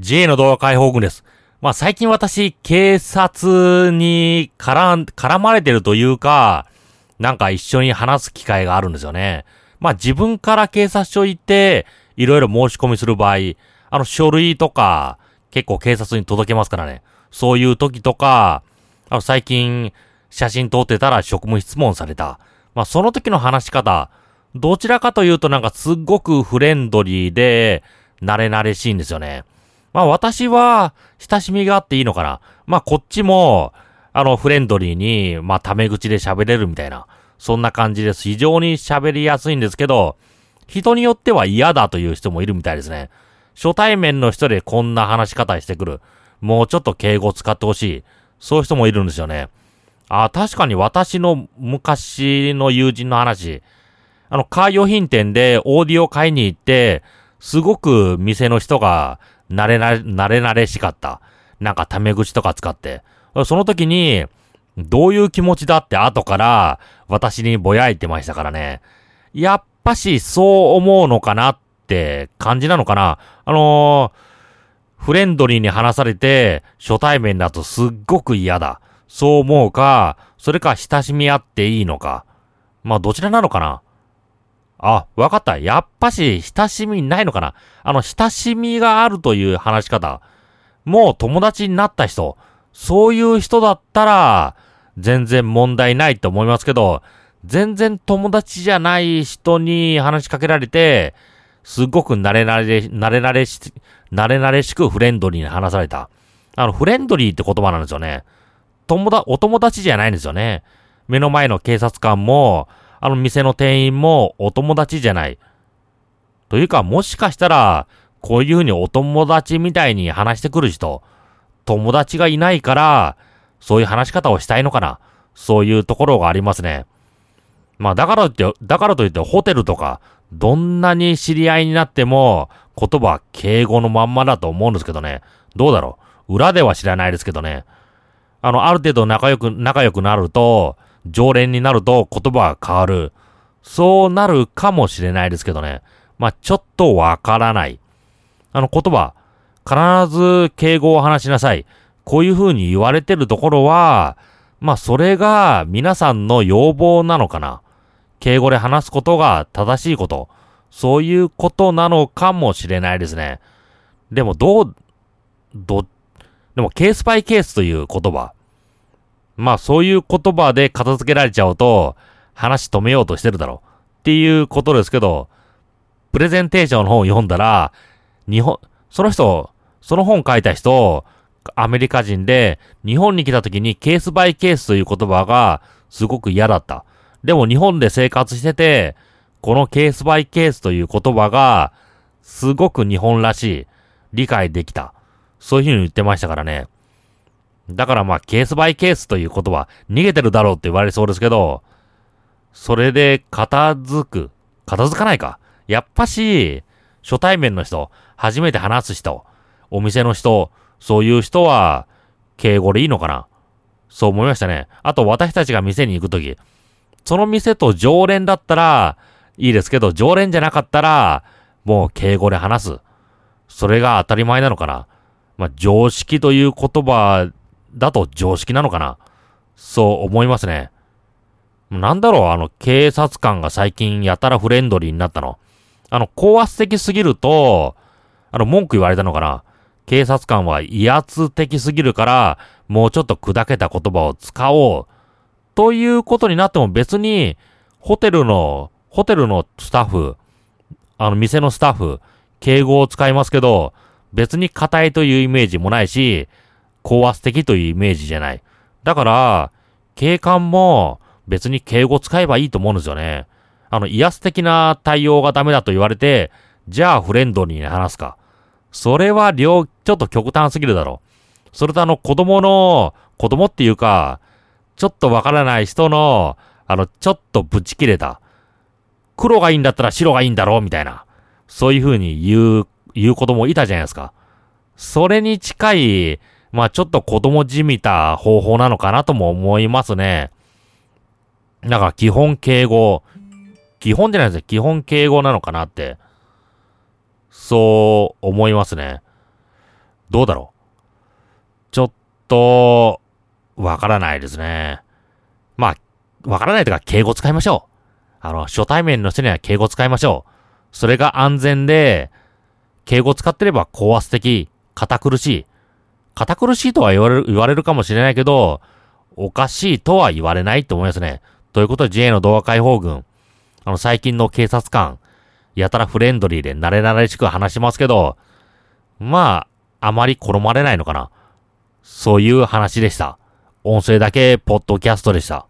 J の動画解放軍です。まあ最近私、警察に絡、絡まれてるというか、なんか一緒に話す機会があるんですよね。まあ自分から警察署行って、いろいろ申し込みする場合、あの書類とか、結構警察に届けますからね。そういう時とか、あの最近、写真撮ってたら職務質問された。まあその時の話し方、どちらかというとなんかすっごくフレンドリーで、慣れ慣れしいんですよね。まあ私は、親しみがあっていいのかな。まあこっちも、あの、フレンドリーに、まあタメ口で喋れるみたいな、そんな感じです。非常に喋りやすいんですけど、人によっては嫌だという人もいるみたいですね。初対面の人でこんな話し方してくる。もうちょっと敬語使ってほしい。そういう人もいるんですよね。あ、確かに私の昔の友人の話。あの、カー用品店でオーディオ買いに行って、すごく店の人が慣れなれ、慣れ慣れしかった。なんかタメ口とか使って。その時に、どういう気持ちだって後から私にぼやいてましたからね。やっぱしそう思うのかなって感じなのかな。あのー、フレンドリーに話されて初対面だとすっごく嫌だ。そう思うか、それか親しみ合っていいのか。まあどちらなのかな。あ、わかった。やっぱし、親しみないのかなあの、親しみがあるという話し方。もう友達になった人。そういう人だったら、全然問題ないと思いますけど、全然友達じゃない人に話しかけられて、すっごく慣れ慣れ、慣れ慣れし、慣れ慣れしくフレンドリーに話された。あの、フレンドリーって言葉なんですよね。友達、お友達じゃないんですよね。目の前の警察官も、あの店の店員もお友達じゃない。というか、もしかしたら、こういうふうにお友達みたいに話してくる人、友達がいないから、そういう話し方をしたいのかな。そういうところがありますね。まあ、だからといって、だからといってホテルとか、どんなに知り合いになっても、言葉は敬語のまんまだと思うんですけどね。どうだろう裏では知らないですけどね。あの、ある程度仲良く、仲良くなると、常連になると言葉が変わる。そうなるかもしれないですけどね。まあ、ちょっとわからない。あの言葉、必ず敬語を話しなさい。こういう風に言われてるところは、まあ、それが皆さんの要望なのかな。敬語で話すことが正しいこと。そういうことなのかもしれないですね。でも、どう、ど、でも、ケースバイケースという言葉。まあそういう言葉で片付けられちゃうと、話止めようとしてるだろう。っていうことですけど、プレゼンテーションの本を読んだら、日本、その人、その本書いた人、アメリカ人で、日本に来た時にケースバイケースという言葉がすごく嫌だった。でも日本で生活してて、このケースバイケースという言葉が、すごく日本らしい。理解できた。そういうふうに言ってましたからね。だからまあ、ケースバイケースという言葉、逃げてるだろうって言われそうですけど、それで片付く。片付かないか。やっぱし、初対面の人、初めて話す人、お店の人、そういう人は、敬語でいいのかなそう思いましたね。あと私たちが店に行くとき、その店と常連だったら、いいですけど、常連じゃなかったら、もう敬語で話す。それが当たり前なのかなまあ、常識という言葉だと常識なのかな？そう思いますね。なんだろう、あの、警察官が最近やたらフレンドリーになったの。あの、高圧的すぎると、あの、文句言われたのかな？警察官は威圧的すぎるから、もうちょっと砕けた言葉を使おう。ということになっても別に、ホテルの、ホテルのスタッフ、あの、店のスタッフ、敬語を使いますけど、別に硬いというイメージもないし、高圧的というイメージじゃない。だから、警官も別に敬語使えばいいと思うんですよね。あの、威圧的な対応がダメだと言われて、じゃあフレンドリーに話すか。それは両、ちょっと極端すぎるだろう。それとあの子供の、子供っていうか、ちょっとわからない人の、あの、ちょっとブチ切れた。黒がいいんだったら白がいいんだろうみたいな。そういう風に言う、言う子供いたじゃないですか。それに近い、まあちょっと子供じみた方法なのかなとも思いますね。だから基本敬語。基本じゃないですよ。基本敬語なのかなって。そう思いますね。どうだろうちょっと、わからないですね。まあ、わからないというか敬語使いましょう。あの、初対面の人には敬語使いましょう。それが安全で、敬語使ってれば高圧的、堅苦しい。堅苦しいとは言われる、言われるかもしれないけど、おかしいとは言われないと思いますね。ということで JA の動画解放軍、あの最近の警察官、やたらフレンドリーで慣れ慣れしく話しますけど、まあ、あまり好まれないのかな。そういう話でした。音声だけ、ポッドキャストでした。